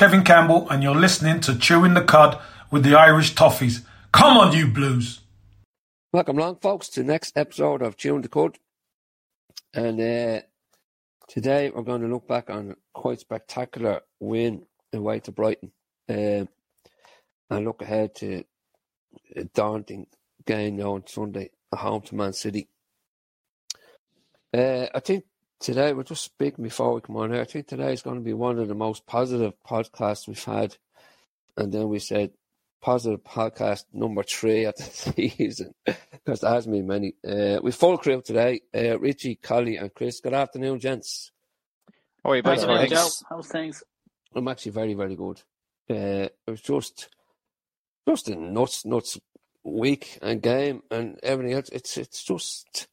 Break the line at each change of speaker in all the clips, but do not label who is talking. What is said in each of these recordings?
Kevin Campbell, and you're listening to Chewing the Cud with the Irish Toffees. Come on, you Blues!
Welcome along, folks, to the next episode of Chewing the Cud. And uh, today we're going to look back on quite spectacular win away to Brighton uh, and look ahead to a daunting game on Sunday home to Man City. Uh, I think today, we're just speaking before we come on here. I think today is going to be one of the most positive podcasts we've had. And then we said positive podcast number three of the season because there hasn't been many. Uh, we full crew today. Uh, Richie, Collie, and Chris. Good afternoon, gents.
How are you, boys?
How's things?
I'm actually very, very good. Uh, it was just, just a nuts, nuts week and game and everything else. It's, it's just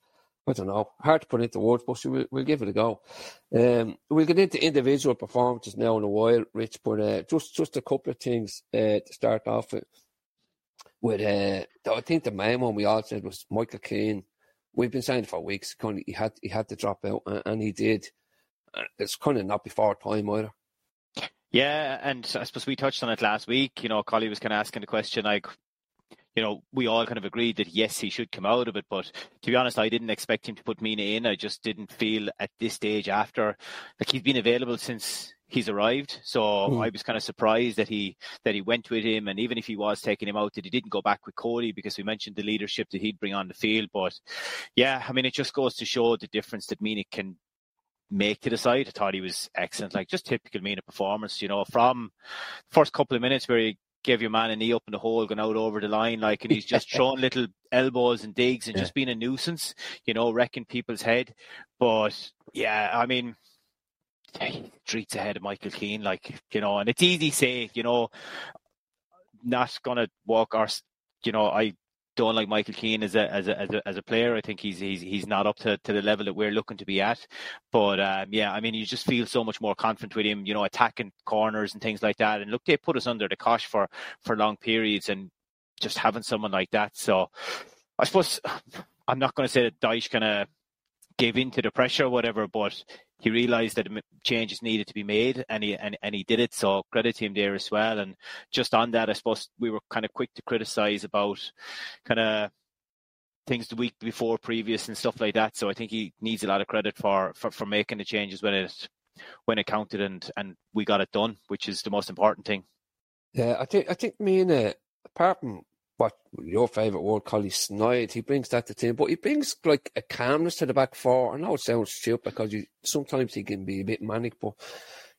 I don't know, hard to put into words, but we'll, we'll give it a go. Um, we'll get into individual performances now in a while, Rich, but uh, just just a couple of things uh, to start off with. With uh, I think the main one we all said was Michael Keane. We've been saying for weeks he had he had to drop out, and he did. Uh, it's kind of not before time either.
Yeah, and I suppose we touched on it last week. You know, Collie was kind of asking the question like, you know, we all kind of agreed that yes, he should come out of it. But to be honest, I didn't expect him to put Mina in. I just didn't feel at this stage after, like he's been available since he's arrived. So mm. I was kind of surprised that he that he went with him, and even if he was taking him out, that he didn't go back with Coady because we mentioned the leadership that he'd bring on the field. But yeah, I mean, it just goes to show the difference that Mina can make to the side. I thought he was excellent, like just typical Mina performance. You know, from first couple of minutes where he gave your man a knee up in the hole, going out over the line, like, and he's just throwing little elbows and digs and yeah. just being a nuisance, you know, wrecking people's head. But yeah, I mean, treats ahead of Michael Keane, like, you know, and it's easy to say, you know, not gonna walk our, you know, I don't like Michael Keane as a as a as a, as a player. I think he's he's he's not up to, to the level that we're looking to be at. But um, yeah, I mean, you just feel so much more confident with him. You know, attacking corners and things like that. And look, they put us under the cosh for for long periods, and just having someone like that. So I suppose I'm not going to say that Dyche kind of gave in to the pressure or whatever, but he realised that changes needed to be made, and he and, and he did it. So credit to him there as well. And just on that, I suppose we were kind of quick to criticise about kind of things the week before previous and stuff like that. So I think he needs a lot of credit for for, for making the changes when it when it counted and and we got it done, which is the most important thing.
Yeah, I think I think me and uh, apart from what your favourite word, Collie Snide, he brings that to the team, but he brings like a calmness to the back four. I know it sounds stupid because you, sometimes he can be a bit manic, but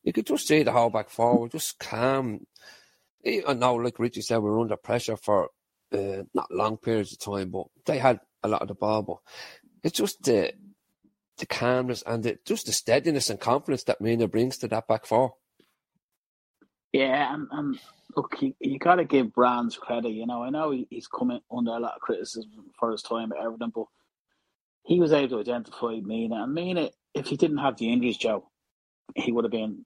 you could just see the whole back four just calm. I know, like Richie said, we are under pressure for uh, not long periods of time, but they had a lot of the ball. But it's just the the calmness and the, just the steadiness and confidence that Mina brings to that back four.
Yeah, and, and look, you, you got to give Brands credit. You know, I know he, he's coming under a lot of criticism for his time at Everton, but he was able to identify Mina. And Mina, if he didn't have the injuries, Joe, he would have been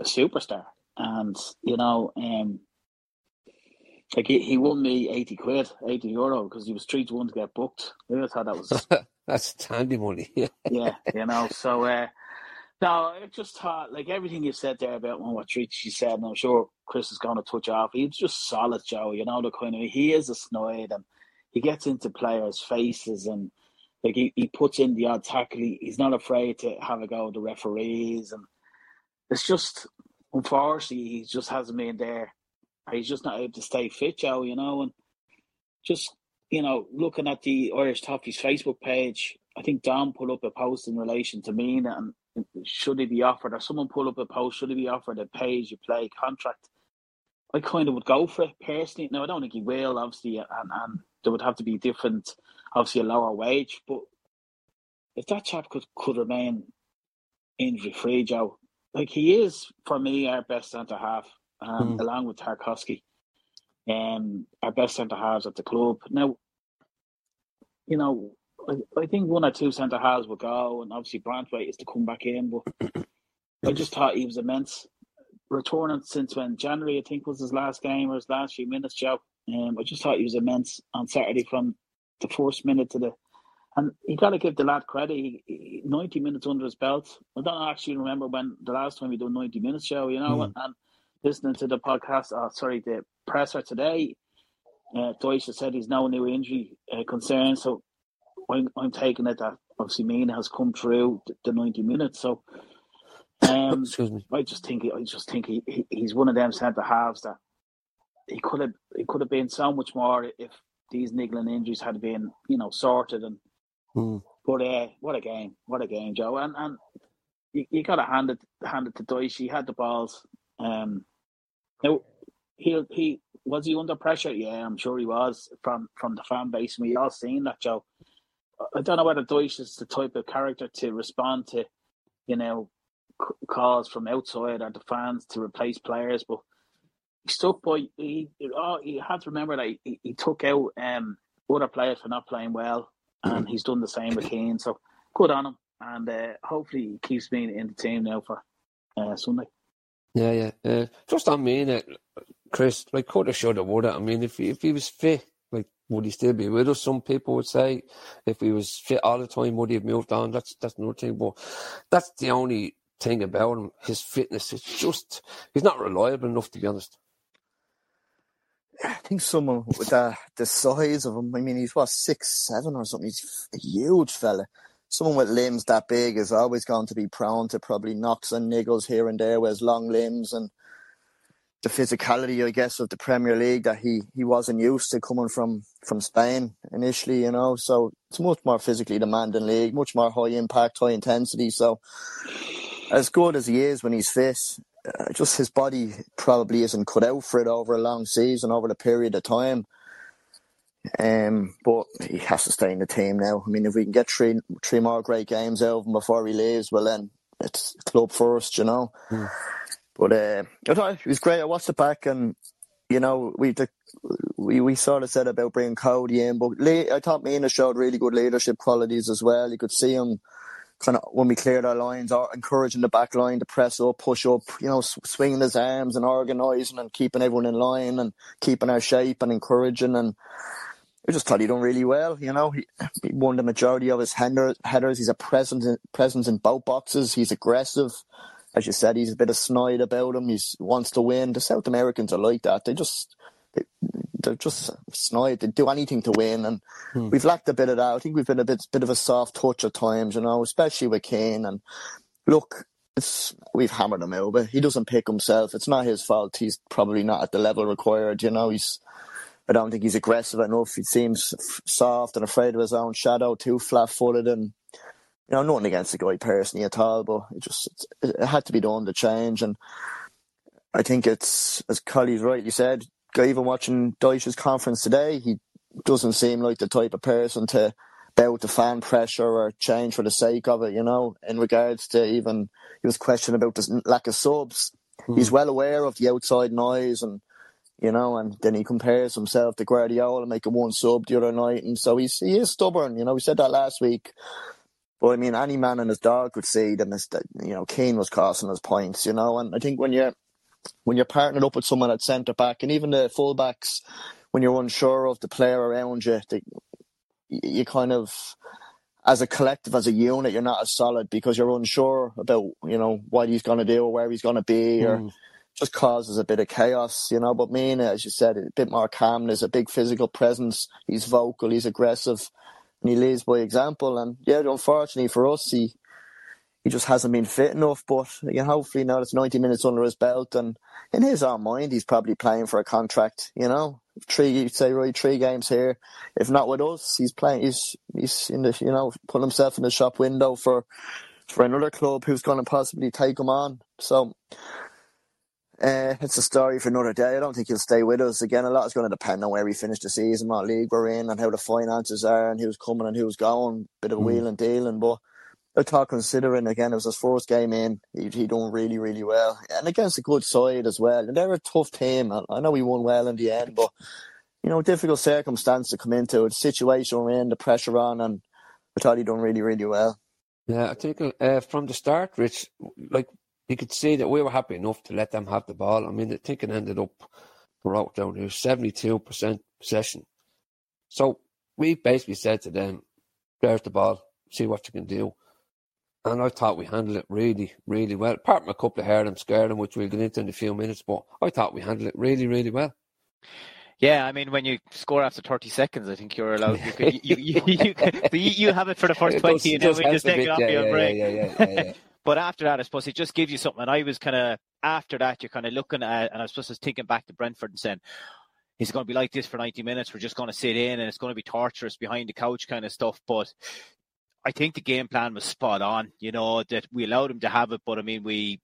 a superstar. And, you know, um, like he, he won me 80 quid, 80 euro, because he was 3 to 1 to get booked. I thought that was.
That's handy money.
yeah, you know, so. Uh, no, I just thought like everything you said there about what she said, and I'm sure Chris is going to touch off. He's just solid, Joe. You know the kind of he is a snide, and he gets into players' faces, and like he, he puts in the odd tackle. He, he's not afraid to have a go at the referees, and it's just unfortunately he just hasn't been there. He's just not able to stay fit, Joe. You know, and just you know looking at the Irish Toffees Facebook page, I think Don put up a post in relation to Mina and should he be offered, or someone pull up a post, should he be offered a pay as you play contract? I kind of would go for it personally. Now, I don't think he will, obviously, and, and there would have to be different, obviously, a lower wage. But if that chap could, could remain injury free, Joe, like he is, for me, our best centre half, um, mm. along with Tarkowski, um, our best centre halves at the club. Now, you know, I, I think one or two centre halves will go, and obviously Branthwaite is to come back in. But I just thought he was immense. Returning since when January, I think was his last game or his last few minutes, Joe. Um, I just thought he was immense on Saturday from the first minute to the. And you got to give the lad credit. He, he, 90 minutes under his belt. I don't actually remember when the last time we done 90 minutes show, you know, mm. and listening to the podcast, oh, sorry, the presser today, uh, Dyche said he's no new injury uh, concern. So I'm, I'm taking it that obviously Mina has come through the, the 90 minutes. So um,
Excuse me.
I just think I just think he, he he's one of them centre halves that he could have he could have been so much more if these niggling injuries had been you know sorted and.
Mm.
But uh, what a game! What a game, Joe! And and you, you got to hand it hand it to Dyche. He had the balls. Um, now he he was he under pressure? Yeah, I'm sure he was from from the fan base. We all seen that, Joe. I don't know whether Dyche is the type of character to respond to, you know, calls from outside or the fans to replace players, but he stuck by. He oh, you have to remember that he, he took out um, other players for not playing well, and he's done the same with Keane. So good on him, and uh, hopefully he keeps being in the team now for uh, Sunday.
Yeah, yeah. Uh, just on me, uh, Chris, like could have, should would have. I mean, if he, if he was fit, would he still be with us? Some people would say if he was fit all the time, would he have moved on? That's that's another thing. But that's the only thing about him. His fitness is just he's not reliable enough to be honest.
I think someone with the the size of him. I mean, he's what six seven or something. He's a huge fella. Someone with limbs that big is always going to be prone to probably knocks and niggles here and there with long limbs and the physicality, I guess, of the Premier League that he, he wasn't used to coming from, from Spain initially, you know. So it's much more physically demanding league, much more high impact, high intensity. So as good as he is when he's fit, uh, just his body probably isn't cut out for it over a long season, over the period of time. Um, but he has to stay in the team now. I mean, if we can get three three more great games out of him before he leaves, well then it's club first, you know. Mm. But uh, it was great. I watched it back, and you know, we we we sort of said about bringing Coady in, but Lee, I thought Mina showed really good leadership qualities as well. You could see him kind of when we cleared our lines, or encouraging the back line to press up, push up, you know, swinging his arms and organising and keeping everyone in line and keeping our shape and encouraging. And I just thought he done really well. You know, he, he won the majority of his headers. He's a presence in, presence in both boxes. He's aggressive as you said, he's a bit of snide about him. He wants to win. The South Americans are like that. They just they, they're just snide. They do anything to win, and hmm. we've lacked a bit of that. I think we've been a bit bit of a soft touch at times, you know, especially with Keane. And look, it's we've hammered him out, but he doesn't pick himself. It's not his fault. He's probably not at the level required. You know, he's. I don't think he's aggressive enough. He seems soft and afraid of his own shadow, too flat-footed, and you know, nothing against the guy personally at all, but it just it had to be done to change. And I think it's as Collie's rightly said, even watching Dyche's conference today, he doesn't seem like the type of person to bow to fan pressure or change for the sake of it. You know, in regards to even he was questioned about the lack of subs. Hmm. He's well aware of the outside noise and you know, and then he compares himself to Guardiola making one sub the other night, and so he's he is stubborn. You know, we said that last week. But I mean, any man and his dog could see that you know Keane was costing us points, you know. And I think when you're when you're partnered up with someone at centre back and even the fullbacks, when you're unsure of the player around you, they, you kind of as a collective, as a unit, you're not as solid because you're unsure about you know what he's going to do or where he's going to be, mm. or just causes a bit of chaos, you know. But Mina, as you said, a bit more calmness, a big physical presence. He's vocal, he's aggressive and he leads by example. And yeah, unfortunately for us, he he just hasn't been fit enough. But you know, hopefully now it's 90 minutes under his belt, and in his own mind, he's probably playing for a contract. You know, three say right, three games here. If not with us, he's playing. He's he's in the you know put himself in the shop window for for another club who's going to possibly take him on. So uh, it's a story for another day. I don't think he'll stay with us. Again, a lot is going to depend on where we finish the season, what league we're in, and how the finances are, and who's coming and who's going. Bit of mm. and dealing, but I thought considering again it was his first game in, he he done really really well, and against a good side as well. And they're a tough team. I know he won well in the end, but you know difficult circumstance to come into, the situation we're in, the pressure on, and I thought he done really really well.
Yeah, I think uh, from the start, Rich, like you could see that we were happy enough to let them have the ball. I mean, the think it ended up wrote down here seventy two percent possession. So we basically said to them, "There's the ball. See what you can do." and I thought we handled it really, really well. Apart from a couple of hard and scared them, which we'll get into in a few minutes, but I thought we handled it really, really well.
Yeah, I mean, when you score after 30 seconds, I think you're allowed. You, could, you, you, you, you, you, have it for the first 20 does, and then we just take it off
yeah,
your
yeah,
break.
Yeah, yeah, yeah, yeah,
but after that, I suppose it just gives you something. And I was kind of, after that, you're kind of looking at, and I suppose I was thinking back to Brentford and saying, is it going to be like this for 90 minutes? We're just going to sit in and it's going to be torturous behind the couch kind of stuff. But I think the game plan was spot on, you know, that we allowed him to have it. But I mean, we,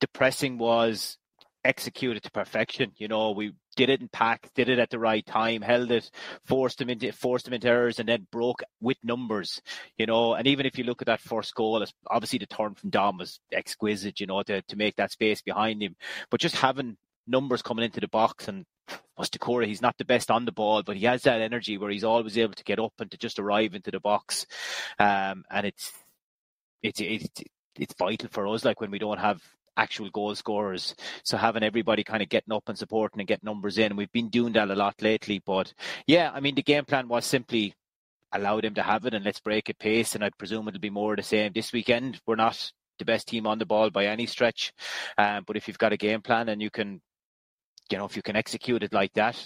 the pressing was executed to perfection. You know, we did it in pack, did it at the right time, held it, forced them into forced them into errors, and then broke with numbers. You know, and even if you look at that first goal, obviously the turn from Dom was exquisite. You know, to to make that space behind him, but just having numbers coming into the box and Mustakura, he's not the best on the ball, but he has that energy where he's always able to get up and to just arrive into the box. Um, and it's, it's, it's, it's vital for us, like when we don't have actual goal scorers. So having everybody kind of getting up and supporting and getting numbers in. We've been doing that a lot lately. But yeah, I mean, the game plan was simply allow them to have it and let's break a pace. And I presume it'll be more of the same this weekend. We're not the best team on the ball by any stretch. Um, but if you've got a game plan and you can, you know, if you can execute it like that,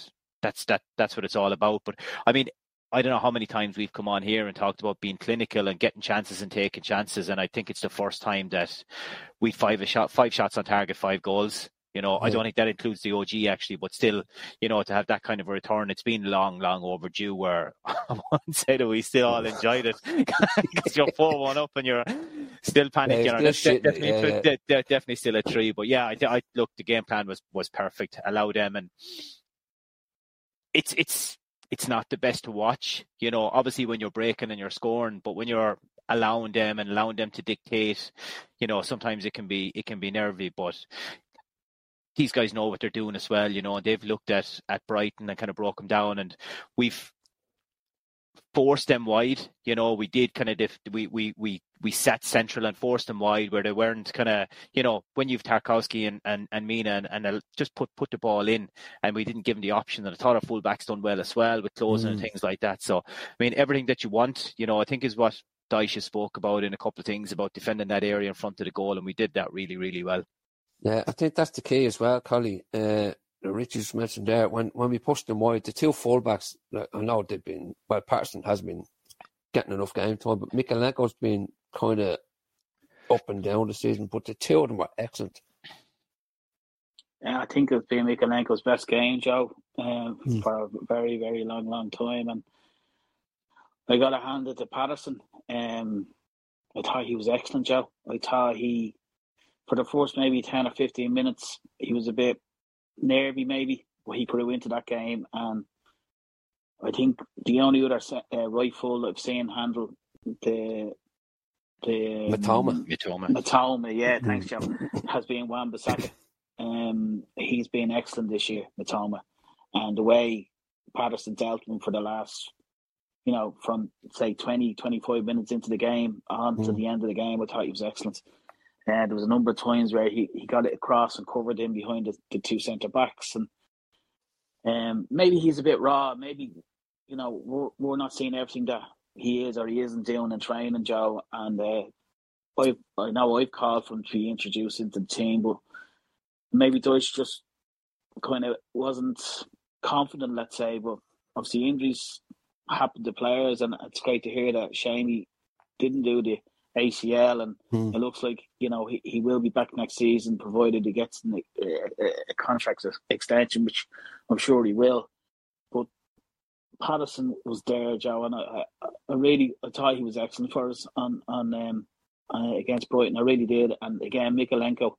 that's that that's what it's all about. But I mean, I don't know how many times we've come on here and talked about being clinical and getting chances and taking chances, and I think it's the first time that we five a shot, five shots on target, five goals. You know, yeah. I don't think that includes the OG actually, but still, you know, to have that kind of a return, it's been long, long overdue. Where I won't say that we still all enjoyed it because you're four one up and you're still panicking.
Yeah,
still
definitely, yeah,
yeah. definitely still a three, but yeah, I, I look the game plan was was perfect. Allow them and it's it's it's not the best to watch. You know, obviously when you're breaking and you're scoring, but when you're allowing them and allowing them to dictate, you know, sometimes it can be it can be nervy. But these guys know what they're doing as well, you know, and they've looked at at Brighton and kind of broke them down, and we've forced them wide. You know, we did kind of diff- we we we we sat central and forced them wide where they weren't kind of you know when you've Tarkowski and and, and Mina and, and just put put the ball in and we didn't give them the option. And I thought our fullbacks done well as well with closing mm. and things like that. So I mean everything that you want, you know, I think is what Dyche spoke about in a couple of things about defending that area in front of the goal, and we did that really really well.
Yeah, I think that's the key as well, Collie. Uh, Richie's mentioned there when when we pushed them wide, the two fullbacks. I know they've been well. Patterson has been getting enough game time, but Mykolenko's been kind of up and down the season. But the two of them were excellent.
Yeah, I think it's been Mykolenko's best game, Joe, um, mm. for a very, very long, long time. And I got a hand it to Patterson. Um, I thought he was excellent, Joe. I thought he, for the first maybe 10 or 15 minutes, he was a bit nervy maybe, but he grew into that game. And I think the only other uh, right full I've seen handle the the
Matoma.
Matoma.
Mitoma, yeah, thanks, Joe. has been Wan-Bissaka. Um, he's been excellent this year, Matoma. And the way Patterson dealt with him for the last, you know, from say 20, 25 minutes into the game on mm. to the end of the game, I thought he was excellent. And there was a number of times where he, he got it across and covered in behind the, the two centre backs. And um, maybe he's a bit raw. Maybe, you know, we're, we're not seeing everything that he is or he isn't doing in training, Joe. And uh, I, I know I've called for him to be introduced into the team, but maybe Dyche just kind of wasn't confident, let's say. But obviously, injuries happen to players, and it's great to hear that Shamey didn't do the ACL, and mm. it looks like you know he, he will be back next season, provided he gets a, a, a contract extension, which I'm sure he will. Patterson was there, Joe, and I, I, really I thought he was excellent for us on on um, uh, against Brighton. I really did, and again, Mykolenko,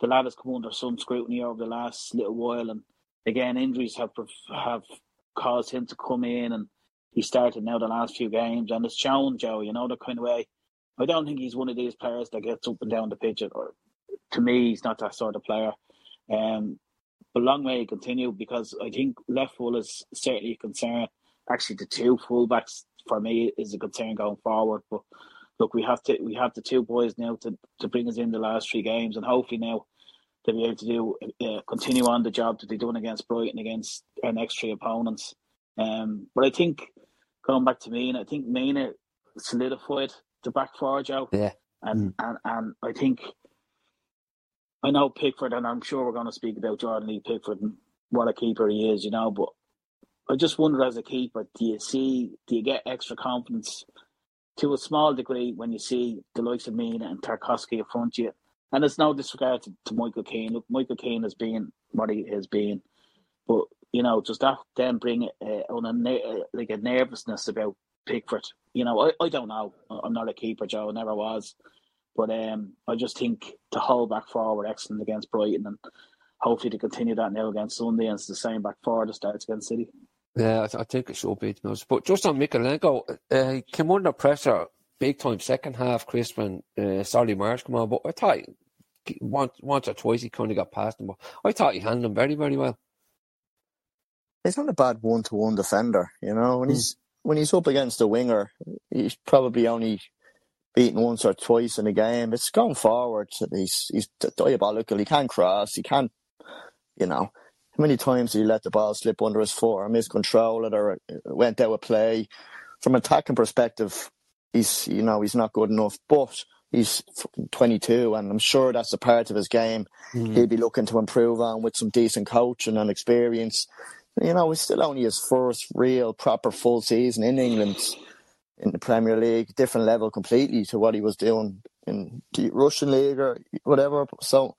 the lad has come under some scrutiny over the last little while, and again, injuries have have caused him to come in, and he started now the last few games, and it's shown, Joe, you know the kind of way I don't think he's one of these players that gets up and down the pitch. Or to me, he's not that sort of player. Um, but long way to continue because I think left full is certainly a concern. Actually, the two fullbacks for me is a concern going forward. But look, we have to we have the two boys now to, to bring us in the last three games, and hopefully now they'll be able to do uh, continue on the job that they're doing against Brighton against our next three opponents. Um, but I think going back to Mina, I think Mina solidified the back four, Joe.
Yeah.
And and and I think I know Pickford, and I'm sure we're going to speak about Jordan Lee Pickford and what a keeper he is, you know. But I just wonder, as a keeper, do you see, do you get extra confidence to a small degree when you see the likes of Mina and Tarkowski in front of you? And it's no disregard to, to Michael Keane. Look, Michael Keane has been what he has been, but you know, just that then bring uh, on a like a nervousness about Pickford. You know, I, I don't know. I'm not a keeper, Joe. I never was. But um, I just think to hold back forward excellent against Brighton and hopefully to continue that now against Sunday and it's the same back forward that starts against City.
Yeah, I, th- I think it should be. But just on Mykolenko, uh, he came under pressure big time second half, Chris, when uh, Solly March come on. But I thought once, once or twice he kind of got past him. But I thought he handled him very, very well.
He's not a bad one to one defender, you know. When mm. he's when he's up against a winger, he's probably only beaten once or twice in a game. It's gone forward. He's he's diabolical. He can't cross. He can't, you know. How many times did he let the ball slip under his foot or miscontrol it or went out of play? From an attacking perspective, he's you know he's not good enough. But he's 22, and I'm sure that's a part of his game. Mm-hmm. He'll be looking to improve on with some decent coaching and experience. You know, it's still only his first real proper full season in England in the Premier League, different level completely to what he was doing in the Russian league or whatever. So,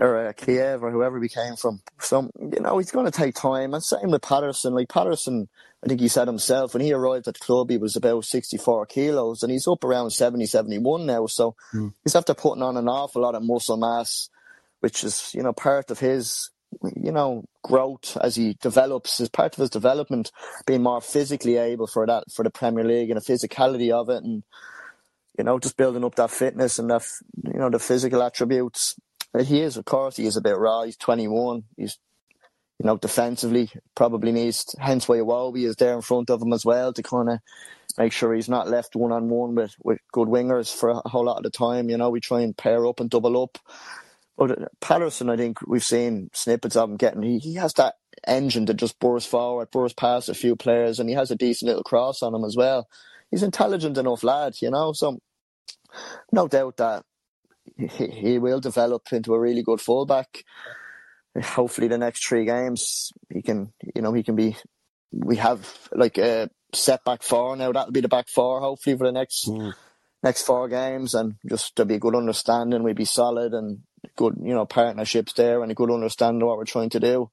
or uh, Kiev or whoever he came from. So, you know, he's going to take time. And same with Patterson. Like Patterson, I think he said himself when he arrived at the club, he was about 64 kilos and he's up around 70, 71 now. So mm. he's after putting on an awful lot of muscle mass, which is, you know, part of his you know, growth as he develops as part of his development, being more physically able for that for the Premier League and the physicality of it, and you know, just building up that fitness and that you know the physical attributes. He is, of course, he is a bit raw. He's 21. He's you know, defensively probably needs. Hence why Iwobi is there in front of him as well to kind of make sure he's not left one on one with with good wingers for a whole lot of the time. You know, we try and pair up and double up Patterson, I think we've seen snippets of him getting. He, he has that engine that just burst forward, burst past a few players, and he has a decent little cross on him as well. He's intelligent enough lad, you know. So no doubt that he, he will develop into a really good fullback. Hopefully, the next three games he can, you know, he can be. We have like a set back four now. That'll be the back four. Hopefully for the next. Mm next four games and just to be a good understanding, we'd be solid and good, you know, partnerships there and a good understanding of what we're trying to do.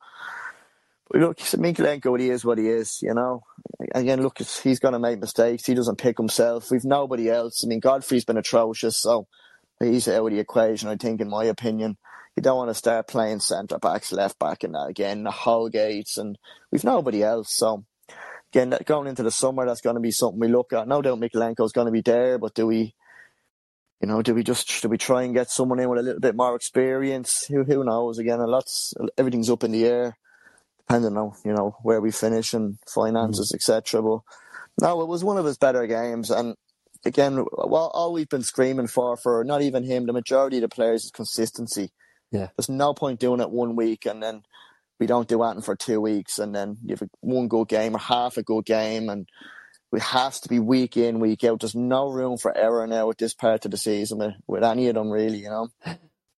But look, Mykolenko, he is what he is, you know. Again, look, he's going to make mistakes. He doesn't pick himself. We've nobody else. I mean, Godfrey's been atrocious, so he's out of the equation, I think, in my opinion. You don't want to start playing centre backs, left back, and that again, the Holgates, and we've nobody else. So, again, going into the summer, that's going to be something we look at. No doubt Mykolenko's going to be there, but do we you know, do we just do we try and get someone in with a little bit more experience? Who who knows? Again, a lot's everything's up in the air, depending on you know where we finish and finances, mm. etc. But no, it was one of his better games, and again, well, all we've been screaming for for not even him, the majority of the players is consistency.
Yeah,
there's no point doing it one week and then we don't do anything for two weeks, and then you have one good game or half a good game, and it has to be week in, week out. There's no room for error now at this part of the season with, with any of them, really, you know.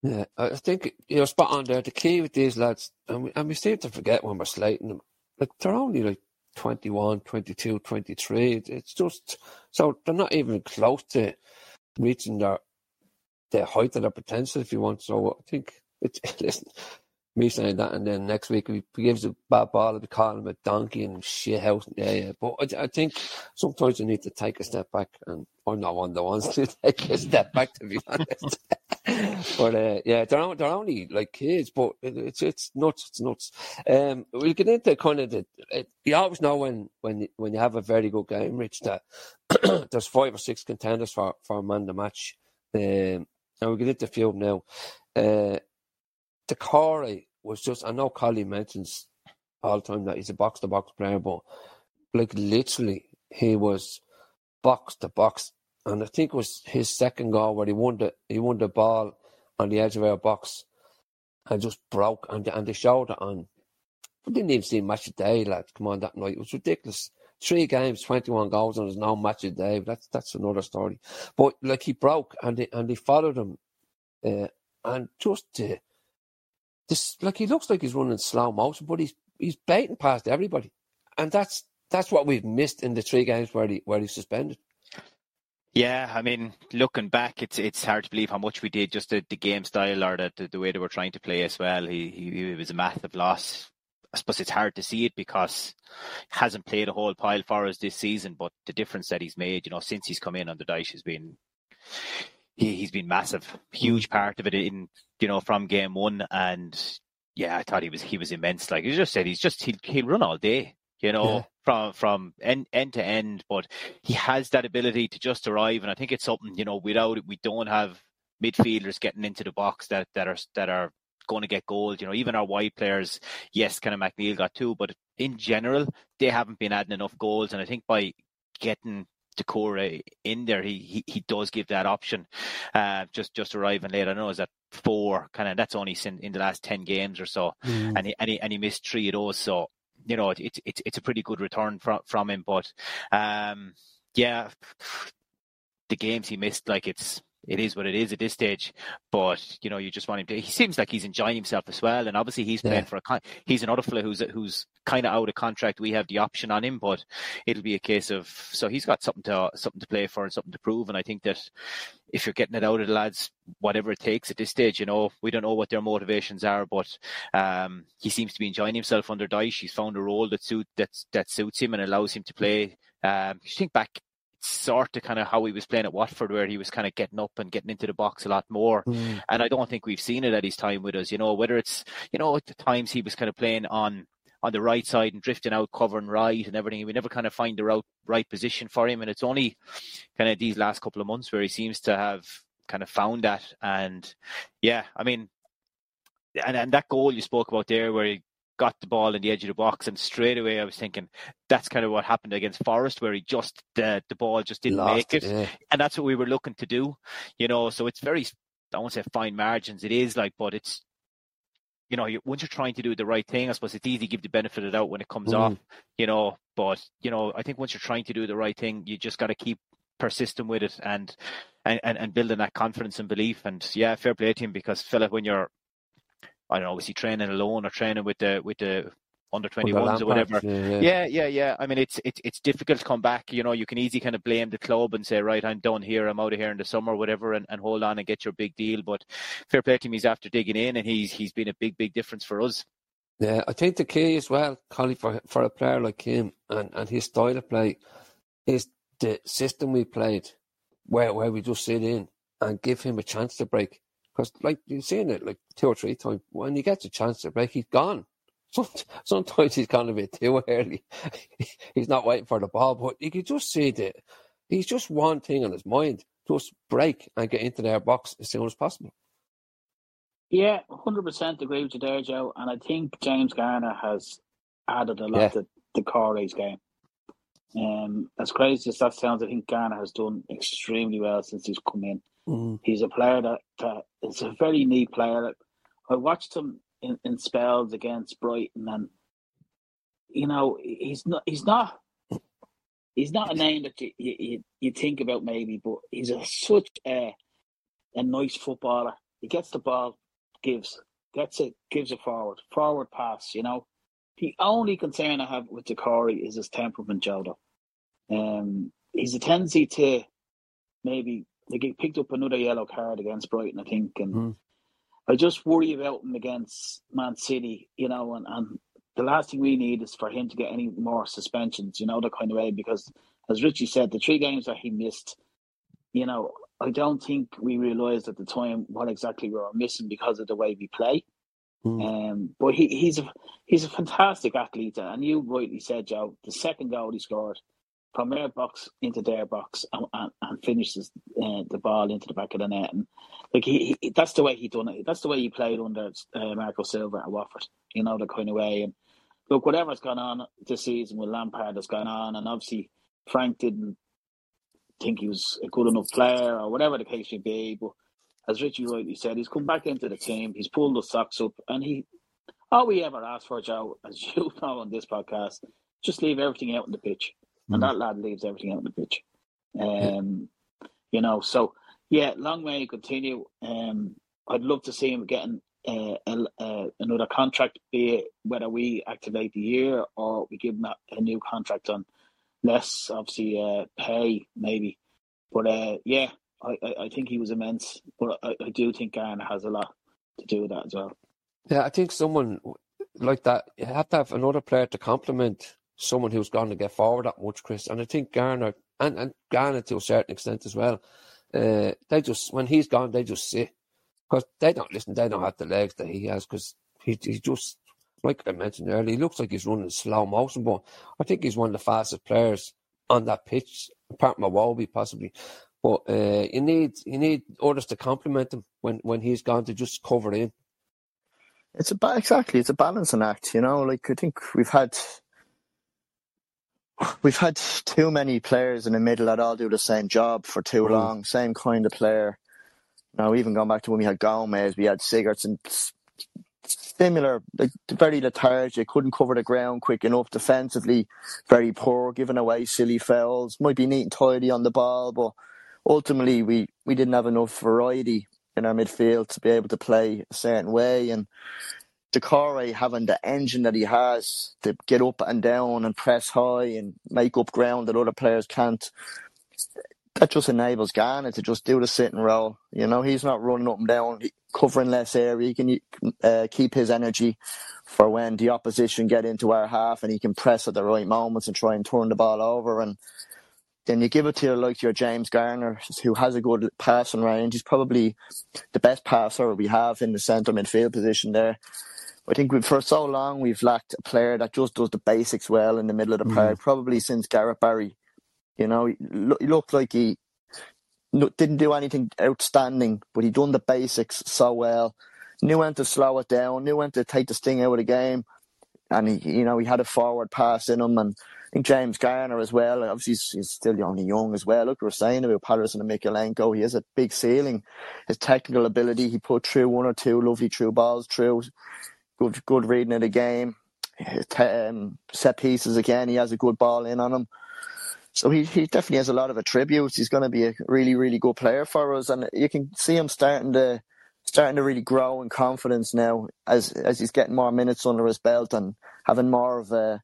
Yeah, I think you're spot on there. The key with these lads, and we, and we seem to forget when we're slating them, like they're only like 21, 22, 23. It's just, so they're not even close to reaching their, their height of their potential, if you want. So I think, it's, listen, me saying that, and then next week he gives a bad ball, we call him a donkey and shit house. Yeah, yeah. But I, I, think sometimes you need to take a step back, and I'm not one of the ones to take a step back, to be honest. but uh, yeah, they're they're only like kids, but it, it's it's nuts, it's nuts. Um, we'll get into kind of the. It, you always know when when when you have a very good game, Rich, that there's five or six contenders for for a man the match. Um, and we'll get into field now. Uh, Doucouré was just, I know Collie mentions all the time that he's a box to box player, but like literally, he was box to box. And I think it was his second goal where he won the, he won the ball on the edge of our box and just broke. And, and they showed it on, I didn't even see much of day, lads, come on that night. It was ridiculous. three games, 21 goals, and there's no match a day. That's that's another story. But like he broke, and they, and they followed him, uh, and just this like he looks like he's running slow motion, but he's he's baiting past everybody, and that's that's what we've missed in the three games where he where he's suspended.
Yeah, I mean, looking back, it's it's hard to believe how much we did. Just the, the game style or the, the, the way they were trying to play as well. He, he he was a massive loss. I suppose it's hard to see it because he hasn't played a whole pile for us this season. But the difference that he's made, you know, since he's come in on the Dyche has been he, he's been massive, huge part of it in you know from game one. And yeah, I thought he was he was immense. Like you just said, he's just he'll he'll run all day you know, yeah. from from end, end to end. But he has that ability to just arrive, and I think it's something you know. Without it, we don't have midfielders getting into the box that that are that are going to get goals. You know, even our wide players, yes, kind of McNeil got two, but in general, they haven't been adding enough goals. And I think by getting Doucouré in there, he, he he does give that option. Uh, just just arriving late, I know is that four kind of that's only in, in the last ten games or so, mm. and he and he and he missed three of those. So you know, it's it's it's a pretty good return from from him. But um, yeah, the games he missed, like it's it is what it is at this stage. But you know, you just want him to. He seems like he's enjoying himself as well, and obviously he's playing yeah. for a. He's another fella who's who's kind of out of contract. We have the option on him, but it'll be a case of so he's got something to something to play for and something to prove. And I think that if you're getting it out of the lads, whatever it takes at this stage, you know, we don't know what their motivations are, but um, he seems to be enjoying himself under Dyche. He's found a role that suit that that suits him and allows him to play. Um, you think back sort of kind of how he was playing at Watford, where he was kind of getting up and getting into the box a lot more. Mm. And I don't think we've seen it at his time with us. You know, whether it's you know at the times he was kind of playing on on the right side and drifting out, covering right and everything. We never kind of find the right right position for him, and it's only kind of these last couple of months where he seems to have kind of found that. And yeah, I mean. And, and that goal you spoke about there, where he got the ball in the edge of the box, and straight away I was thinking that's kind of what happened against Forest, where he just the the ball just didn't Lost make it, yeah. and that's what we were looking to do, you know. So it's very I won't say fine margins, it is like, but it's you know, you, once you're trying to do the right thing, I suppose it's easy to give the benefit of the doubt when it comes mm. off, you know. But you know, I think once you're trying to do the right thing, you just got to keep persistent with it and, and and building that confidence and belief. And yeah, fair play to him because fella, when you're I don't know, was he training alone or training with the with the under 21s or whatever. Yeah, yeah, yeah, yeah. I mean, it's it's it's difficult to come back. You know, you can easily kind of blame the club and say, right, I'm done here, I'm out of here in the summer, whatever, and, and hold on and get your big deal. But fair play to him, he's after digging in, and he's he's been a big, big difference for us.
Yeah, I think the key as well, Collie, for for a player like him and, and his style of play, is the system we played, where where we just sit in and give him a chance to break. Because, like, you've seen it like two or three times. When he gets a chance to break, he's gone. Sometimes he's kind of a bit too early. he's not waiting for the ball, but you can just see that he's just one thing on his mind just break and get into their box as soon as possible.
Yeah, 100% agree with you there, Joe. And I think James Garner has added a lot yeah. to Doucouré's game. Um, as crazy as that sounds, I think Garner has done extremely well since he's come in. Mm. He's a player that, that is a very neat player. I watched him in, in spells against Brighton, and you know he's not he's not he's not a name that you you, you think about maybe, but he's a, such a a nice footballer. He gets the ball, gives gets it, gives it forward, forward pass. You know, the only concern I have with Doucouré is his temperament, Jodo. Um, he's a tendency to maybe they get picked up another yellow card against Brighton, I think, and mm. I just worry about him against Man City, you know, and, and the last thing we need is for him to get any more suspensions, you know, the kind of way because as Richie said, the three games that he missed, you know, I don't think we realised at the time what exactly we were missing because of the way we play. Mm. Um, but he, he's a he's a fantastic athlete, and you rightly said, Joe. The second goal he scored, from their box into their box and, and, and finishes uh, the ball into the back of the net. And like he, he, that's the way he done it. That's the way he played under uh, Marco Silva at Watford. You know the kind of way. And look, whatever's gone on this season with Lampard has gone on, and obviously Frank didn't think he was a good enough player or whatever the case may be. But as Richie rightly said, he's come back into the team. He's pulled the socks up, and he all we ever asked for, Joe, as you know on this podcast, just leave everything out on the pitch and that lad leaves everything out on the pitch. Um, you know, so yeah, long may to continue. Um, I'd love to see him getting uh, a, uh, another contract, be it whether we activate the year or we give him a, a new contract on less, obviously, uh, pay maybe. But uh, yeah, I, I, I think he was immense. But I, I do think Garner has a lot to do with that as well.
Yeah, I think someone like that, you have to have another player to complement someone who's going to get forward that much, Chris. And I think Garner, and, and Garner to a certain extent as well, uh, they just, when he's gone, they just sit. Because they don't listen, they don't have the legs that he has, because he, he just, like I mentioned earlier, he looks like he's running slow motion, but I think he's one of the fastest players on that pitch, apart from Iwobi possibly. But uh, you need you need others to complement him when, when he's gone to just cover in.
It's a ba- exactly it's a balancing act, you know. Like I think we've had we've had too many players in the middle that all do the same job for too
Mm.
long, same kind of player. Now, even going back to when we had Gomez, we had Sigurdsson, similar, like very lethargic, couldn't cover the ground quick enough defensively, very poor, giving away silly fouls, might be neat and tidy on the ball, but ultimately we, we didn't have enough variety in our midfield to be able to play a certain way. And Doucouré having the engine that he has to get up and down and press high and make up ground that other players can't. That just enables Garner to just do the sit and roll. You know, he's not running up and down, covering less area. He can uh, keep his energy for when the opposition get into our half and he can press at the right moments and try and turn the ball over. And then you give it to your, like your James Garner, who has a good passing range. He's probably the best passer we have in the centre midfield position there. I think for so long we've lacked a player that just does the basics well in the middle of the mm-hmm. park. Probably since Gareth Barry, you know, he, lo- he looked like he didn't do anything outstanding, but he done the basics so well. Knew when to slow it down. Knew when to take the sting out of the game, and he, you know, he had a forward pass in him. And I think James Garner as well. Obviously, he's, he's still only young as well. Look, we we're saying about Patterson and Mykolenko. He has a big ceiling. His technical ability, he put through one or two lovely through balls through good good reading of the game. Um, set pieces again, he has a good ball in on him. So he, he definitely has a lot of attributes. He's going to be a really really good player for us, and you can see him starting to starting to really grow in confidence now as as he's getting more minutes under his belt and having more of a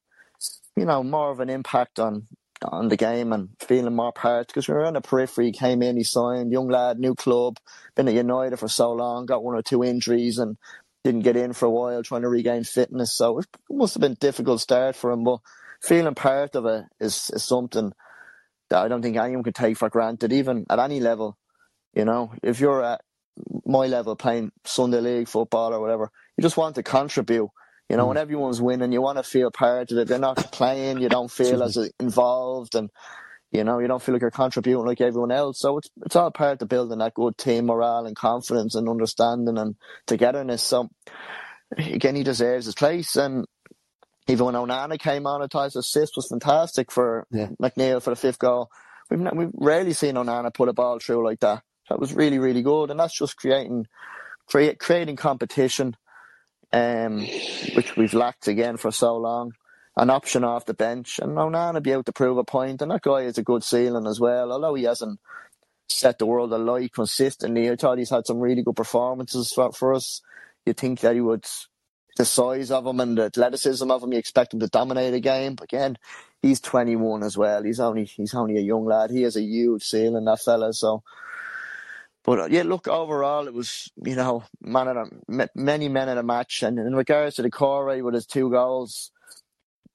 you know more of an impact on on the game and feeling more part because we were on the periphery. He came in, he signed, young lad, new club, been at United for so long, got one or two injuries and didn't get in for a while trying to regain fitness. So it must have been a difficult start for him, but feeling part of it is, is something that I don't think anyone can take for granted, even at any level. You know, if you're at my level playing Sunday League football or whatever, you just want to contribute. You know, hmm. when everyone's winning, you want to feel part of it. They're not playing, you don't feel as involved, and you know, you don't feel like you're contributing like everyone else. So it's it's all part of building that good team morale and confidence and understanding and togetherness. So again, he deserves his place. And even when Onana came on, his assist was fantastic for
Yeah.
McNeil for the fifth goal. We've not, we've rarely seen Onana put a ball through like that. That was really really good, and that's just creating create creating competition, um, which we've lacked again for so long an option off the bench, and Onana be able to prove a point. And that guy has a good ceiling as well, although he hasn't set the world alight consistently. I thought he's had some really good performances for, for us. You think that he would, the size of him and the athleticism of him, you expect him to dominate a game. But again, he's 21 as well. He's only he's only a young lad. He has a huge ceiling, that fella. So. But uh, yeah, look, overall, it was, you know, man of the, many men in a match. And in regards to Doucouré with his two goals,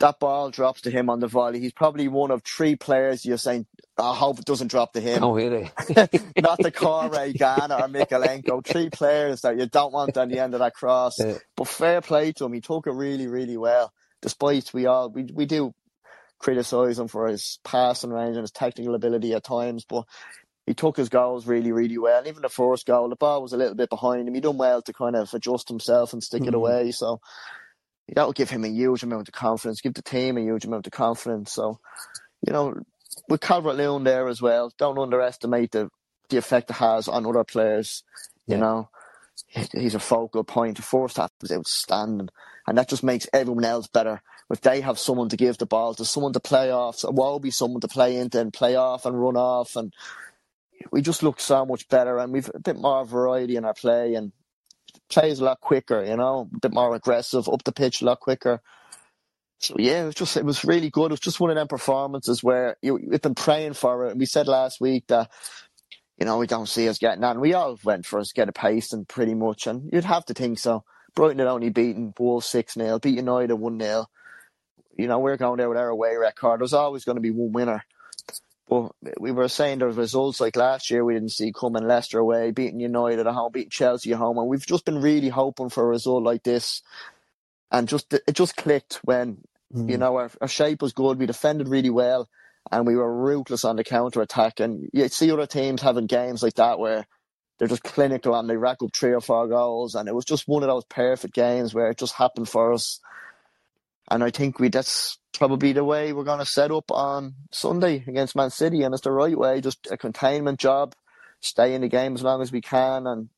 that ball drops to him on the volley. He's probably one of three players you're saying, I hope it doesn't drop to him.
Oh, really?
Not the Corey, Garner, or Mykolenko. Three players that you don't want on the end of that cross.
Yeah.
But fair play to him. He took it really, really well. Despite we all, we, we do criticise him for his passing range and his technical ability at times, but he took his goals really, really well. Even the first goal, the ball was a little bit behind him. He done well to kind of adjust himself and stick it
Mhm.
away. So that will give him a huge amount of confidence, give the team a huge amount of confidence. So, you know, with Calvert Lewin there as well, don't underestimate the the effect it has on other players. You
Yeah.
know, he's a focal point. The first half was outstanding, and that just makes everyone else better if they have someone to give the ball to, someone to play off, so will be someone to play into and play off and run off, and we just look so much better, and we've a bit more variety in our play, and plays a lot quicker, you know, a bit more aggressive, up the pitch a lot quicker. So yeah, it was just it was really good. It was just one of them performances where you, we've been praying for it, and we said last week that you know we don't see us getting that, and we all went for us get a pace and pretty much, and you'd have to think so. Brighton had only beaten Wolves six 0 beat United one 0 You know we're going there with our away record. There's always going to be one winner. But we were saying there's results like last year we didn't see coming Leicester away, beating United at home, beating Chelsea at home, and we've just been really hoping for a result like this. And just it just clicked when mm. you know our, our shape was good, we defended really well, and we were ruthless on the counter attack. And you see other teams having games like that where they're just clinical and they rack up three or four goals, and it was just one of those perfect games where it just happened for us. And I think we that's probably the way we're going to set up on Sunday against Man City, and it's the right way. Just a containment job, stay in the game as long as we can, and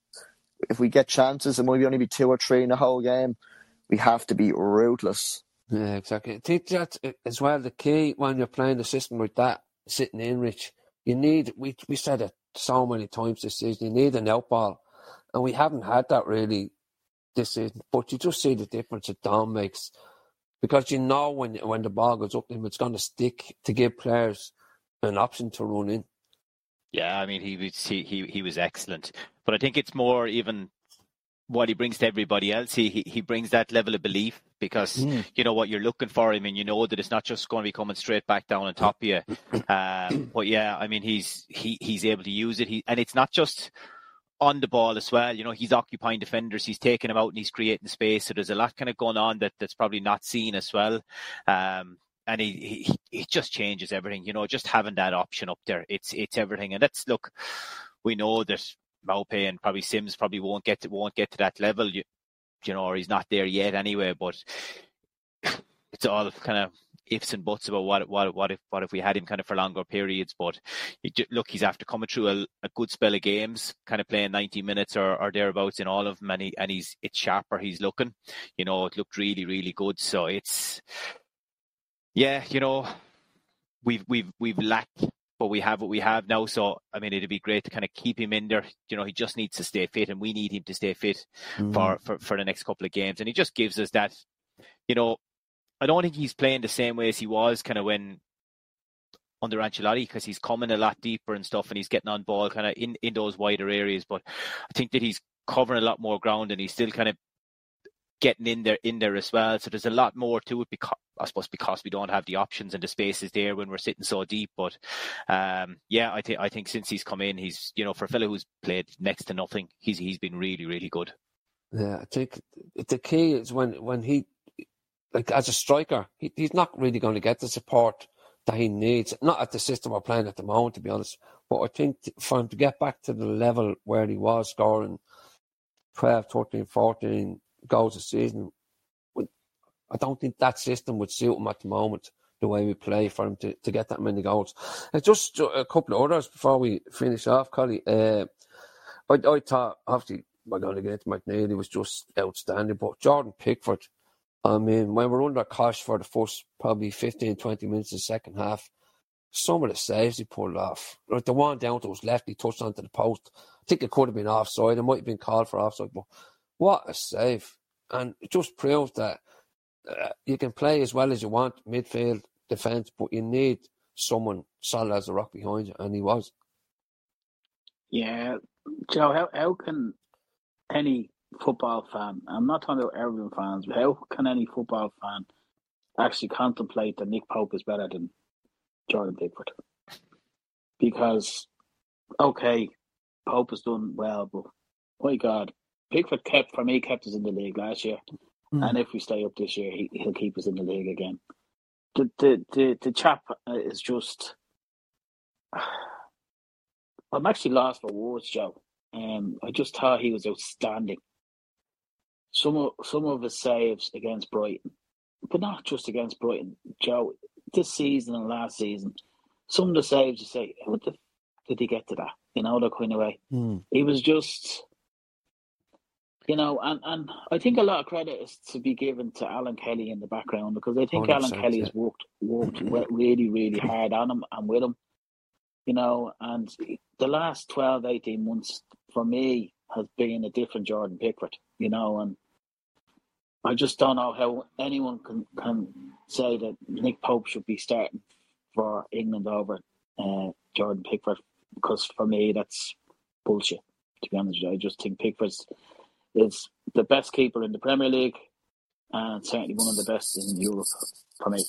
if we get chances, it might only be two or three in the whole game. We have to be ruthless.
Yeah, exactly. I think that uh, as well the key when you're playing the system like that, sitting in, Rich. You need we we said it so many times this season. You need an out ball, and we haven't had that really this season. But you just see the difference that Dom makes because you know when when the ball goes up to him, it's going to stick to give players an option to run in.
Yeah, I mean he was he, he he was excellent, but I think it's more even what he brings to everybody else. He he, he brings that level of belief because mm. you know what you're looking for him, and you know that it's not just going to be coming straight back down on top of you. Um, but yeah, I mean he's he he's able to use it. He and it's not just on the ball as well. You know, he's occupying defenders, he's taking them out and he's creating space. So there's a lot kind of going on that, that's probably not seen as well. Um, and he, he, he just changes everything, you know, just having that option up there. It's, it's everything. And that's, look, we know that Maupay and probably Simms probably won't get to, won't get to that level, you, you know, or he's not there yet anyway, but it's all kind of ifs and buts about what what what if what if we had him kind of for longer periods. But look, he's after coming through a, a, good spell of games, kind of playing 90 minutes or, or thereabouts in all of them, and, he, and he's it's sharper. He's looking, you know, it looked really really good. So it's yeah, you know, we've we've we've lacked. But we have what we have now, so I mean, it'd be great to kind of keep him in there. You know, he just needs to stay fit, and we need him to stay fit mm. for, for for the next couple of games. And he just gives us that, you know, I don't think he's playing the same way as he was kind of when under Ancelotti because he's coming a lot deeper and stuff, and he's getting on ball kind of in in those wider areas. But I think that he's covering a lot more ground, and he's still kind of getting in there in there as well. So there's a lot more to it because I suppose because we don't have the options and the spaces there when we're sitting so deep. But um, yeah, I think I think since he's come in, he's you know for a fellow who's played next to nothing, he's he's been really really good.
Yeah, I think the key is when when he like as a striker, he, he's not really going to get the support that he needs. Not at the system we're playing at the moment, to be honest. But I think for him to get back to the level where he was scoring 12, 13, 14 goals a season, I don't think that system would suit him at the moment. The way we play for him to, to get that many goals. And just a couple of others before we finish off, Collie. Uh, I, I thought, obviously, we're going to get to McNeil was just outstanding, but Jordan Pickford, I mean, when we're under cosh for the first probably 15, 20 minutes of the second half, some of the saves he pulled off, like the one down to his left, he touched onto the post. I think it could have been offside. It might have been called for offside, but what a save. And it just proves that uh, you can play as well as you want, midfield, defence, but you need someone solid as a rock behind you, and he was.
Yeah, Joe, how, how can any football fan, I'm not talking about Everton fans, but how can any football fan actually contemplate that Nick Pope is better than Jordan Pickford? Because, okay, Pope has done well, but my God, Pickford kept, for me, kept us in the league last year. Mm. And if we stay up this year, he, he'll keep us in the league again. The, the, the, the chap is just. I'm actually lost for words, Joe. Um, I just thought he was outstanding some of some of his saves against Brighton, but not just against Brighton. Joe, this season and last season, some of the saves you say, how the did he get to that? You know, that kind of way. Mm. He was just, you know, and, and I think a lot of credit is to be given to Alan Kelly in the background because I think Alan Kelly yeah. has worked worked really, really hard on him and with him, you know, and the last 12, 18 months for me has been a different Jordan Pickford, you know, and I just don't know how anyone can, can say that Nick Pope should be starting for England over uh, Jordan Pickford because for me that's bullshit. To be honest, I just think Pickford's is the best keeper in the Premier League and certainly one of the best in Europe for me.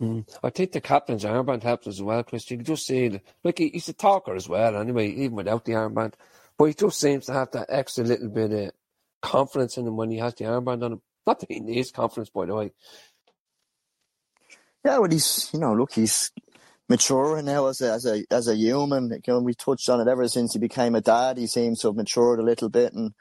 Mm. I think the captain's armband helps as well, Chris. You can just see, like he's a talker as well. Anyway, even without the armband, but he just seems to have that extra little bit of confidence in him when he has the armband on him. Not that he needs confidence, by the way.
Yeah, well, he's you know, look, he's maturing now as a as a as a human. You know, we touched on it ever since he became a dad. He seems to have matured a little bit, and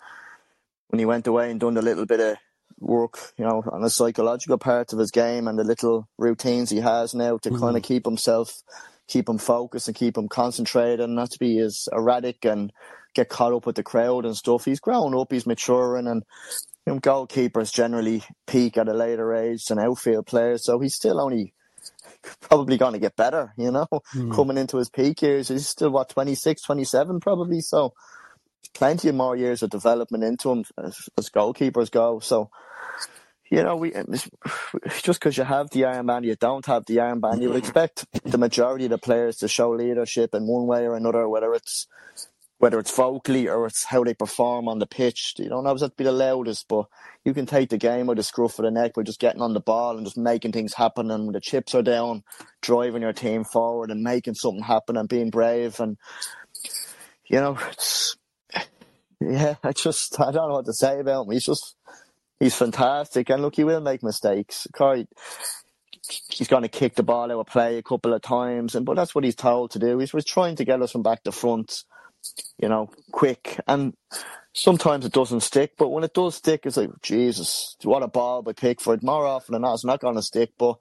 when he went away and done a little bit of work, you know, on the psychological part of his game and the little routines he has now to mm. kind of keep himself, keep him focused and keep him concentrated and not to be as erratic and get caught up with the crowd and stuff. He's grown up, he's maturing and know, goalkeepers generally peak at a later age than outfield players, so he's still only probably going to get better, you know, mm. coming into his peak years. He's still, what, 26, 27 probably, so plenty of more years of development into him as, as goalkeepers go. So, you know, we just because you have the armband, you don't have the armband. You would expect the majority of the players to show leadership in one way or another, whether it's whether it's vocally or it's how they perform on the pitch. You don't always have to be the loudest, but you can take the game with the scruff of the neck by just getting on the ball and just making things happen. And when the chips are down, driving your team forward and making something happen and being brave. And you know, it's yeah, I just I don't know what to say about him. He's just he's fantastic, and look, he will make mistakes. Corey, he's going to kick the ball out of play a couple of times, and but that's what he's told to do. He's was trying to get us from back to front, you know, quick, and sometimes it doesn't stick. But when it does stick, it's like Jesus, what a ball by Pickford. More often than not, it's not going to stick, but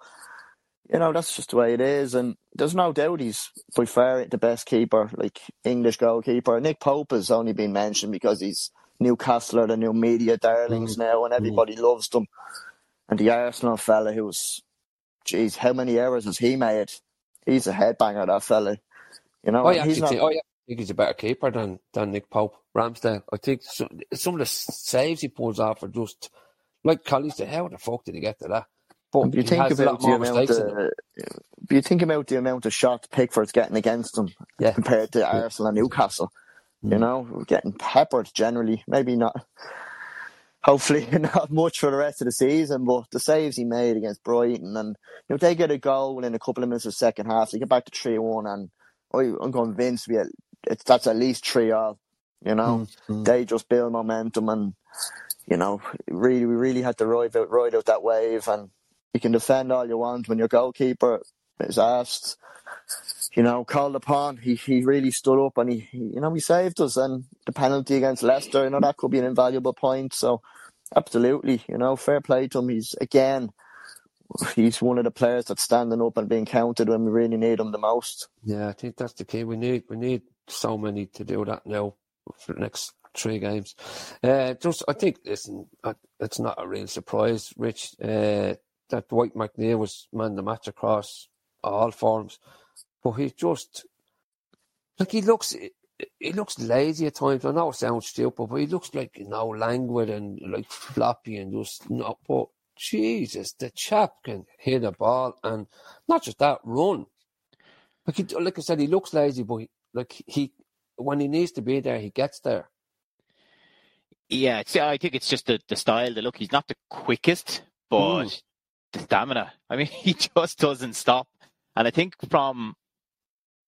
you know, that's just the way it is. And there's no doubt he's by far the best keeper, like English goalkeeper. Nick Pope has only been mentioned because he's Newcastle the new media darlings mm. now and everybody mm. loves them. And the Arsenal fella who's, geez, how many errors has he made? He's a headbanger, that fella. You know,
oh, yeah, he's not. Think, oh, yeah. I think he's a better keeper than, than Nick Pope. Ramsdale, I think some, some of the saves he pulls off are just like Collie said, how the fuck did he get to that?
But you think about the amount of, you think about the amount of shots Pickford's getting against him yeah. compared to Arsenal and Newcastle. Mm. You know, we're getting peppered generally. Maybe not. Hopefully, not much for the rest of the season. But the saves he made against Brighton, and you know, they get a goal within a couple of minutes of the second half. They get back to three one, and I'm convinced we it's that's at least three all. You know, mm-hmm. they just build momentum, and you know, really, we really had to ride out, ride out that wave, and you can defend all you want when your goalkeeper is asked, you know, called upon. He he really stood up and he, he, you know he saved us. And the penalty against Leicester, you know, that could be an invaluable point. So absolutely, you know, fair play to him. He's again, he's one of the players that's standing up and being counted when we really need him the most.
Yeah, I think that's the key. We need we need so many to do that now for the next three games. Uh, just I think listen, it's not a real surprise, Rich. Uh, that Dwight McNeil was man the match across all forms, but he just like he looks he looks lazy at times. I know it sounds stupid, but he looks like you know languid and like floppy and just not. But Jesus, the chap can hit a ball and not just that run. Like he, like I said, he looks lazy, but he, like he when he needs to be there, he gets there.
Yeah, I think it's just the, the style, the look. He's not the quickest, but mm the stamina. I mean, he just doesn't stop. And I think from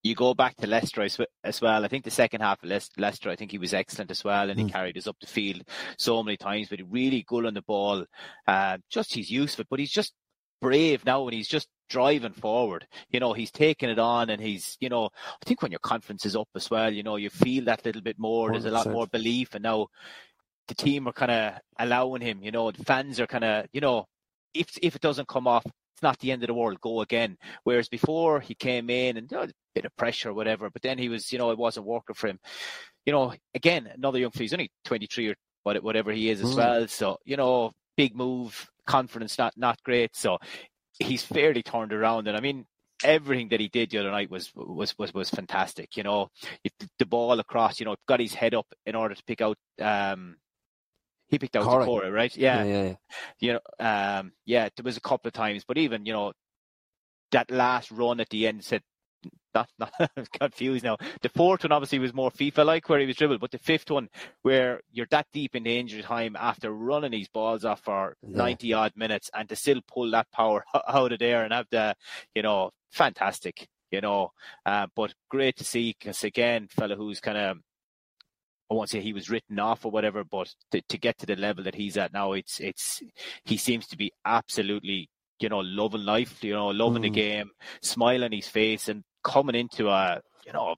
you go back to Leicester as well. I think the second half of Leicester, I think he was excellent as well, and he mm. carried us up the field so many times. But he really good on the ball. Uh, just he's useful, but he's just brave now, and he's just driving forward. You know, he's taking it on, and he's, you know, I think when your confidence is up as well, you know, you feel that little bit more. There's a lot more belief, and now the team are kind of allowing him. You know, the fans are kind of, you know, if if it doesn't come off, it's not the end of the world. Go again. Whereas before he came in and you know, a bit of pressure or whatever, but then he was, you know, it wasn't working for him. You know, again, another young fella. He's only 23 or whatever he is as
Mm.
well. So you know, big move, confidence not not great. So he's fairly turned around, and I mean. Everything that he did the other night was was was was fantastic. You know, the ball across. You know, got his head up in order to pick out. Um, he picked out
Corey.
Zakora, right?
Yeah,
Yeah,
yeah, yeah.
you know, um, yeah, there was a couple of times, but even you know, that last run at the end said, not, not I'm confused now. The fourth one obviously was more FIFA like where he was dribbled, but the fifth one where you're that deep into injury time after running these balls off for
Yeah.
90 odd minutes and to still pull that power out of there and have the, you know, fantastic, you know, uh, but great to see because again, fella who's kind of I won't say he was written off or whatever, but to, to get to the level that he's at now, it's it's he seems to be absolutely you know loving life, you know loving the
Mm.
game, smile on his face, and coming into a you know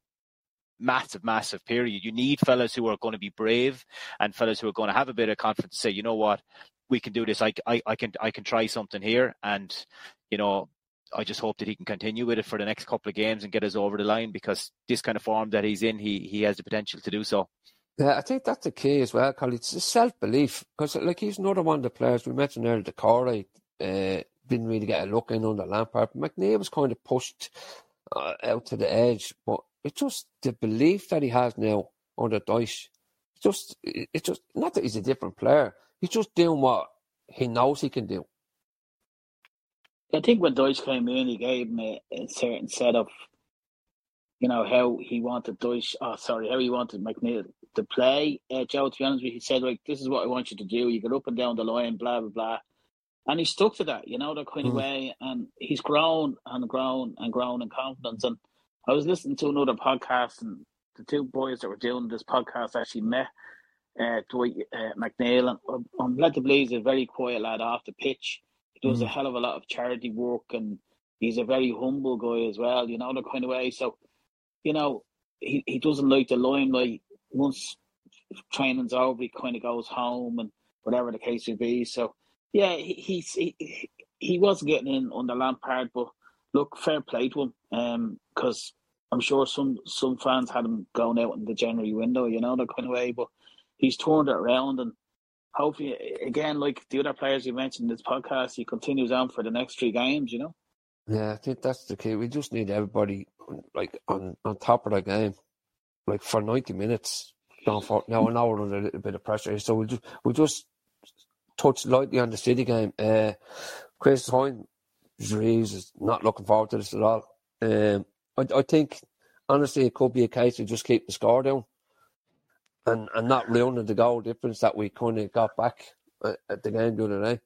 massive massive period. You need fellas who are going to be brave and fellas who are going to have a bit of confidence to say, you know what, we can do this. I I, I can I can try something here, and you know. I just hope that he can continue with it for the next couple of games and get us over the line because this kind of form that he's in, he he has the potential to do so.
Yeah, I think that's the key as well, Colin. It's self belief because, like, he's another one of the players we mentioned earlier. The Corey uh, didn't really get a look in on under Lampard. McNeil was kind of pushed uh, out to the edge, but it's just the belief that he has now under Dyche. Just, it's just not that he's a different player. He's just doing what he knows he can do.
I think when Dyche came in, he gave him a, a certain set of, you know, how he wanted Dyche, oh, sorry, how he wanted McNeil to play. Uh, Joe, to be honest with you, he said, like, this is what I want you to do. You get up and down the line, blah, blah, blah. And he stuck to that, you know, that kind of
Mm.
way. And he's grown and grown and grown in confidence. And I was listening to another podcast, and the two boys that were doing this podcast actually met uh, Dwight uh, McNeil. And I'm- I'm led to believe he's a very quiet lad off the pitch. He does a
Mm.
hell of a lot of charity work, and he's a very humble guy as well. You know the kind of way. So, you know, he, he doesn't like the limelight. Once training's over, he kind of goes home and whatever the case would be. So, yeah, he he's, he he wasn't getting in under Lampard, but look, fair play to him. Um, because I'm sure some some fans had him going out in the January window. You know that kind of way, but he's turned it around and hopefully, again, like the other players you mentioned in this podcast, he continues on for the next three games. You know.
Yeah, I think that's the key. We just need everybody like on, on top of the game, like for ninety minutes. Don't for now. I know a little bit of pressure, so we'll just we'll just touch lightly on the City game. Uh, Chris Hoyne, Reeves is not looking forward to this at all. Um, I, I think honestly it could be a case of just keep the score down, and and not ruining the goal difference that we kind of got back at, at the game the other day.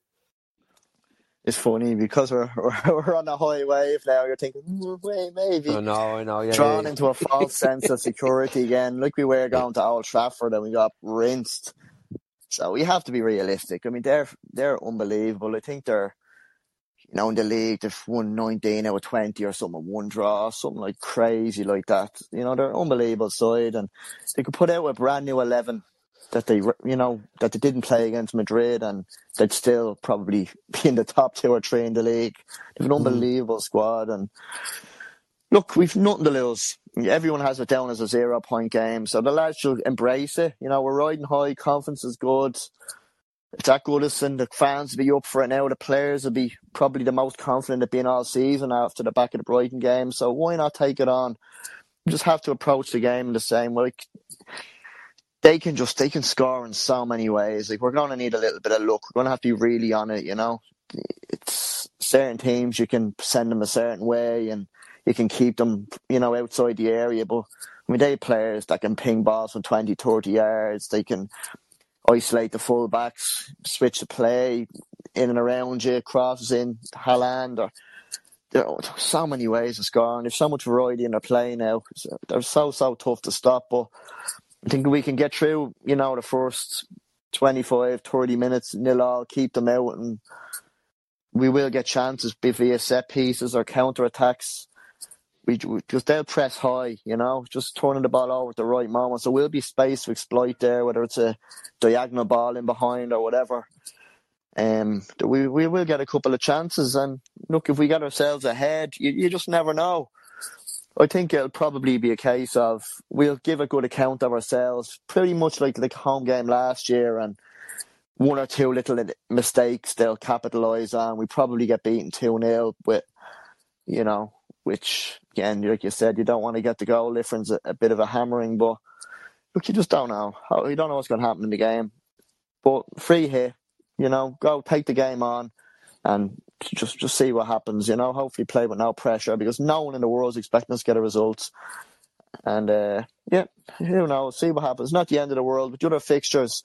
It's funny because we're we're, we're on a high wave now. You're thinking, "Mm, wait, maybe
I know, I know. Yeah,
drawn
yeah.
into a false sense of security again, like we were going to Old Trafford and we got rinsed. So we have to be realistic. I mean, they're they're unbelievable. I think they're, you know, in the league they've won 19 out of 20 or something, one draw, something like crazy like that. You know, they're an unbelievable side, and they could put out a brand new 11 that they, you know, that they didn't play against Madrid, and they'd still probably be in the top two or three in the league. They've an
Mm.
unbelievable squad, and look, we've nothing to lose. Everyone has it down as a zero point game, so the lads should embrace it. You know, we're riding high, confidence is good. It's that Goodison, the fans will be up for it now. The players will be probably the most confident they've been all season after the back of the Brighton game. So why not take it on? Just have to approach the game in the same way. They can just they can score in so many ways. Like we're gonna need a little bit of luck. We're gonna have to be really on it, you know. It's certain teams you can send them a certain way and you can keep them, you know, outside the area. But I mean, they players that can ping balls from 20, 30 yards. They can isolate the fullbacks, switch the play in and around you, crosses in, Haaland. Or, there are so many ways of scoring. There's so much variety in their play now. They're so, so tough to stop. But I think we can get through, you know, the first 25, 30 minutes, nil all, keep them out, and we will get chances be via set pieces or counter attacks. We because they'll press high, you know, just turning the ball over at the right moment. So we'll be space to exploit there, whether it's a diagonal ball in behind or whatever. Um, we we will get a couple of chances, and look, if we get ourselves ahead, you, you just never know. I think it'll probably be a case of we'll give a good account of ourselves, pretty much like the home game last year, and one or two little mistakes they'll capitalise on. We probably get beaten 2 0 with, you know, which, again, like you said, you don't want to get the goal difference a, a bit of a hammering, but look, you just don't know. You don't know what's going to happen in the game. But free here, you know, go take the game on and just just see what happens. You know, hopefully play with no pressure because no one in the world is expecting us to get a result. And uh, yeah, who knows? See what happens. Not the end of the world, but the other fixtures,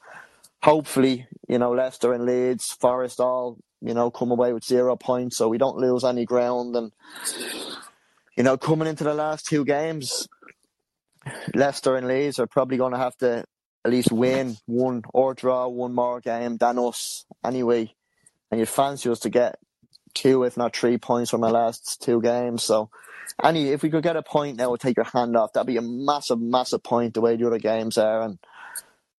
hopefully, you know, Leicester and Leeds, Forest all, you know, come away with zero points, so we don't lose any ground. And you know, coming into the last two games, Leicester and Leeds are probably going to have to at least win one or draw one more game than us anyway. And you'd fancy us to get two, if not three points from our last two games. So, any if we could get a point now, we'll take your hand off. That'd be a massive, massive point the way the other games are, and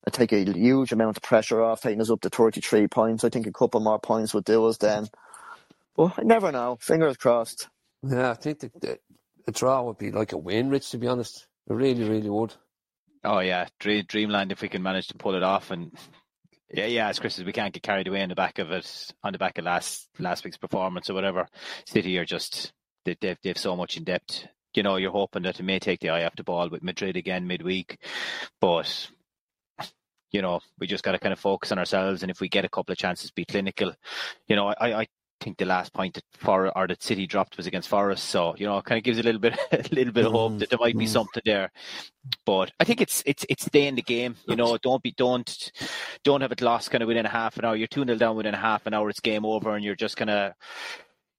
it'd take a huge amount of pressure off, taking us up to thirty-three points. I think a couple more points would do us then. Well, I never know. Fingers crossed.
Yeah, I think the, the, draw would be like a win, Rich. To be honest, it really, really would.
Oh yeah, Dream, Dreamland if we can manage to pull it off and yeah, yeah, as Chris says, we can't get carried away on the back of it, on the back of last last week's performance or whatever. City are just they, they've they've so much in depth. You know, you're hoping that it may take the eye off the ball with Madrid again midweek, but you know, we just got to kind of focus on ourselves. And if we get a couple of chances, be clinical. You know, I, I think the last point that for or that City dropped was against Forest, so you know, it kind of gives a little bit, a little bit of hope that there might be mm, something there. Mm. But I think it's it's it's stay in the game. You know, don't be don't don't have it lost kind of within a half an hour. You're two 0 down within a half an hour, it's game over, and you're just gonna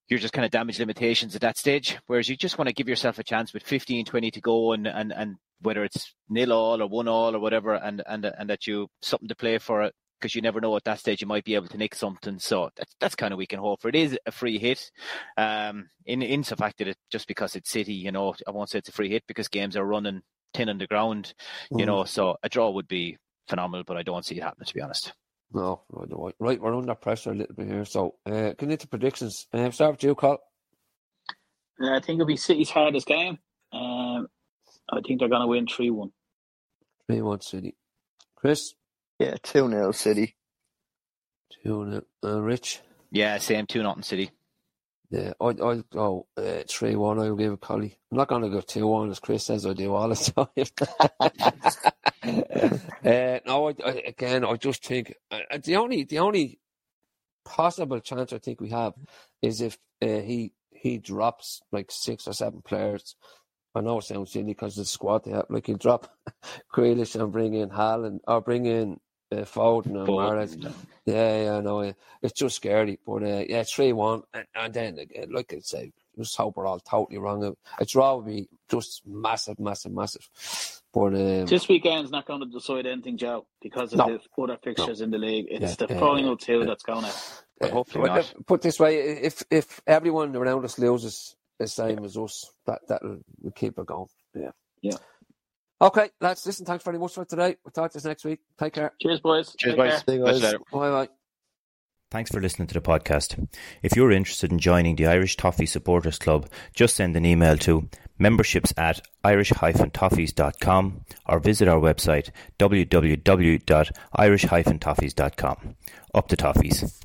you're just kind of damage limitations at that stage. Whereas you just want to give yourself a chance with 15, 20 to go, and and and whether it's nil all or one all or whatever, and and and that you something to play for it because you never know at that stage you might be able to nick something. So that's that's kind of we can hope for. It is a free hit, um, in in the fact that it just because it's City, you know, I won't say it's a free hit because games are running tin on the ground, you mm. know. So a draw would be phenomenal, but I don't see it happening to be honest.
No, right, we're under pressure a little bit here. So, uh, get into predictions. Uh, start with you, Carl.
Yeah, I think it'll be City's hardest game. Um, I think they're going to win 3 1.
3 1 City. Chris?
Yeah, 2 0 City.
2 0. Uh, Rich?
Yeah, same 2 0 City.
Yeah, I, I'll go uh, 3 1. I'll give it Collie. I'm not going to go 2 1 as Chris says I do all the time. uh, no, I, I, again, I just think uh, the only the only possible chance I think we have is if uh, he he drops like six or seven players. I know it sounds silly because the squad they have, like he'll drop Grealish and bring in Haaland or bring in uh, Foden and Mahrez. Yeah, yeah, I know. It's just scary, but uh, yeah, three one, and, and then again, like I said, just hope we're all totally wrong. A draw would be just massive, massive, massive. But um,
this weekend's not going to decide anything, Joe, because of no, the other fixtures no. in the league. It's yeah, the final two yeah. that's going to.
But hopefully
not. Put this way, if if everyone around us loses the same yeah. as us, that that'll we'll keep it going.
Yeah. Yeah.
Okay, lads, listen, thanks very much for today. We'll talk to you next week. Take care.
Cheers, boys.
Cheers, boys.
See you guys. Bye bye.
Thanks for listening to the podcast. If you're interested in joining the Irish Toffee Supporters Club, just send an email to memberships at irish-toffees.com or visit our website www.irish-toffees.com. Up the toffees.